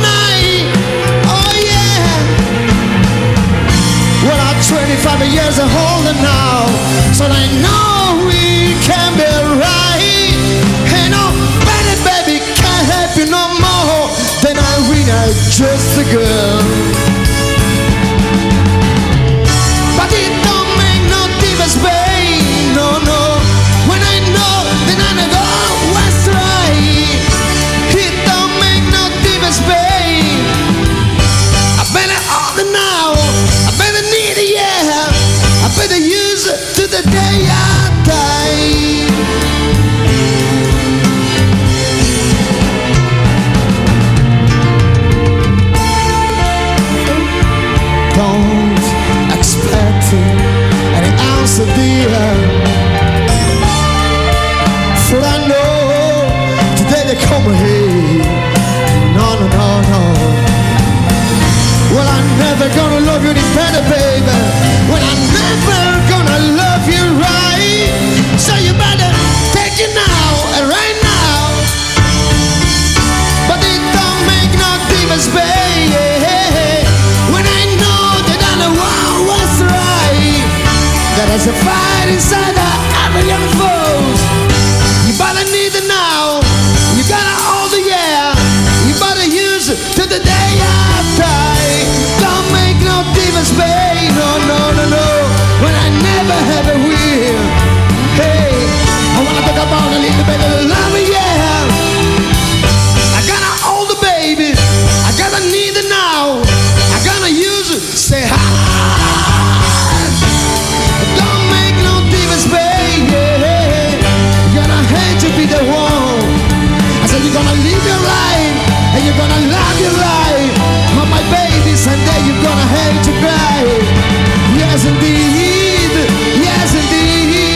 Night. Oh yeah. Well, 25 years so I know can be right. And oh, baby, baby, can't help you no more than I just a girl. Pasadena. love me, yeah. I gotta own the baby. I gotta need it now. I gotta use it. Say hi. Don't make no difference, baby. Gonna to be the one. I said you're gonna live your life and you're gonna love your life. But my someday you're gonna hate to cry. Yes, indeed. Yes, indeed.